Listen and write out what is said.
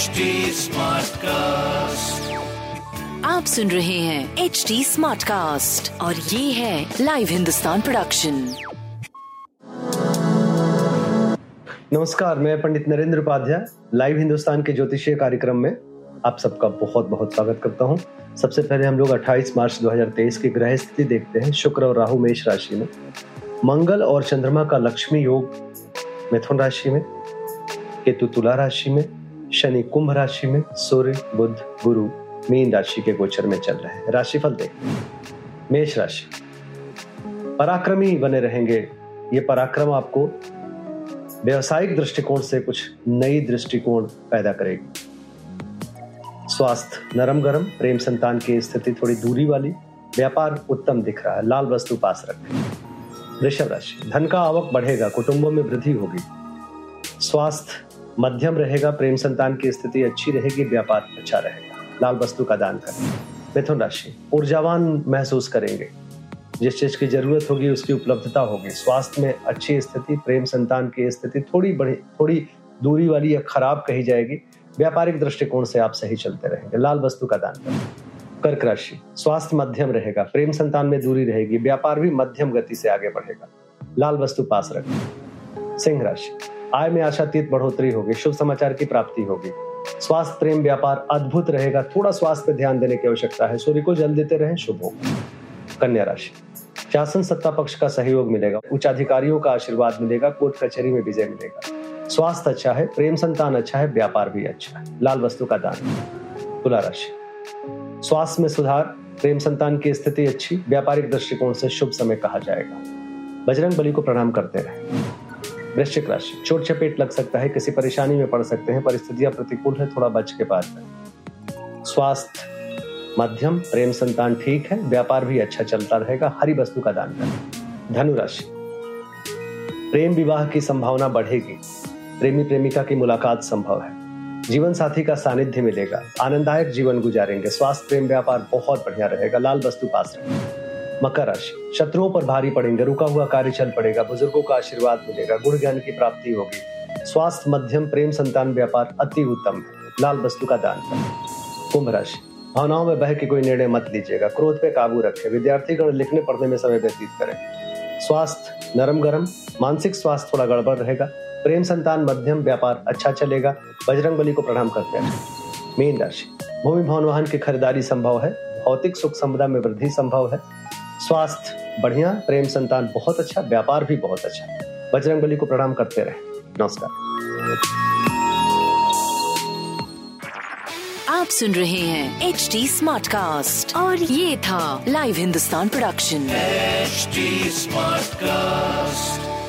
HD Smartcast. आप सुन रहे हैं एच डी स्मार्ट कास्ट और ये है लाइव हिंदुस्तान प्रोडक्शन नमस्कार मैं पंडित नरेंद्र उपाध्याय लाइव हिंदुस्तान के ज्योतिषीय कार्यक्रम में आप सबका बहुत बहुत स्वागत करता हूँ। सबसे पहले हम लोग 28 मार्च 2023 की ग्रह स्थिति देखते हैं शुक्र और राहु मेष राशि में। मंगल और चंद्रमा का लक्ष्मी योग मिथुन राशि में केतु तुला राशि में शनि कुंभ राशि में सूर्य, बुध, गुरु, मीन राशि के गोचर में चल रहे हैं। राशिफल देखते मेष राशि। पराक्रमी बने रहेंगे। ये पराक्रम आपको व्यवसायिक दृष्टिकोण से कुछ नई दृष्टिकोण पैदा करेगी। स्वास्थ्य नरम गरम प्रेम संतान की स्थिति थोड़ी दूरी वाली, व्यापार उत्तम दिख रहा है, लाल वस्तु पास रखें। वृषभ राशि। धन का आवक बढ़ेगा, कुटुंबों में वृद्धि होगी। स्वास्थ्य मध्यम रहेगा, प्रेम संतान की स्थिति अच्छी रहेगी, व्यापार अच्छा रहेगा। लाल वस्तु का दान करें। मिथुन राशि, ऊर्जावान महसूस करेंगे। जिस चीज़ की ज़रूरत होगी, उसकी उपलब्धता होगी। स्वास्थ्य में अच्छी स्थिति, प्रेम संतान की स्थिति थोड़ी बड़ी थोड़ी दूरी वाली या खराब कही जाएगी। व्यापारिक दृष्टिकोण से आप सही चलते रहेंगे। लाल वस्तु का दान करें। कर्क राशि, स्वास्थ्य मध्यम रहेगा, प्रेम संतान में दूरी रहेगी, व्यापार भी मध्यम गति से आगे बढ़ेगा। लाल वस्तु पास रखें। सिंह राशि आय में आशातीत बढ़ोतरी होगी, शुभ समाचार की प्राप्ति होगी। स्वास्थ्य प्रेम व्यापार अद्भुत रहेगा, थोड़ा स्वास्थ्य पर ध्यान देने की आवश्यकता है। सूर्य को जल देते रहे, शुभ होगा कन्या राशि। शासन सत्ता पक्ष का सहयोग मिलेगा उच्च अधिकारियों का आशीर्वाद मिलेगा, कोर्ट कचहरी में विजय मिलेगा। स्वास्थ्य अच्छा है, प्रेम संतान अच्छा है, व्यापार भी अच्छा है। लाल वस्तु का दान। तुला राशि। स्वास्थ्य में सुधार, प्रेम संतान की स्थिति अच्छी, व्यापारिक दृष्टिकोण से शुभ समय कहा जाएगा। बजरंग बली को प्रणाम करते रहे। वृश्चिक राशि। चोट चपेट लग सकता है, किसी परेशानी में पड़ सकते हैं, परिस्थितियाँ प्रतिकूल है, थोड़ा बच के करें स्वास्थ्य, मध्यम, प्रेम संतान ठीक है, व्यापार भी अच्छा चलता रहेगा, हरी वस्तु का दान करें। धनु राशि। प्रेम विवाह की संभावना बढ़ेगी प्रेमी प्रेमिका की मुलाकात संभव है। जीवन साथी का सानिध्य मिलेगा, आनंददायक जीवन गुजारेंगे, स्वास्थ्य, प्रेम, व्यापार बहुत बढ़िया रहेगा, लाल वस्तु पास रहेगा। मकर राशि। शत्रुओं पर भारी पड़ेंगे, रुका हुआ कार्य चल पड़ेगा, बुज़ुर्गों का आशीर्वाद मिलेगा, गुण ज्ञान की प्राप्ति होगी। स्वास्थ्य, मध्यम, प्रेम, संतान, व्यापार अति उत्तम लाल वस्तु का दान कुंभ राशि। भावनाओं में बह के कोई निर्णय मत लीजिएगा। क्रोध पे काबू रखें। विद्यार्थी गण लिखने पढ़ने में समय व्यतीत करें। स्वास्थ्य नरम गरम मानसिक स्वास्थ्य थोड़ा गड़बड़ रहेगा। प्रेम, संतान, मध्यम, व्यापार अच्छा चलेगा। बजरंग बली को प्रणाम करते हैं। मीन राशि। भूमि, भवन, वाहन की खरीदारी संभव है। भौतिक सुख संपदा में वृद्धि संभव है। स्वास्थ्य बढ़िया प्रेम संतान बहुत अच्छा व्यापार भी बहुत अच्छा। बजरंग बली को प्रणाम करते रहे। नमस्कार। आप सुन रहे हैं एच डी स्मार्ट कास्ट और ये था live Hindustan production smart Smartcast.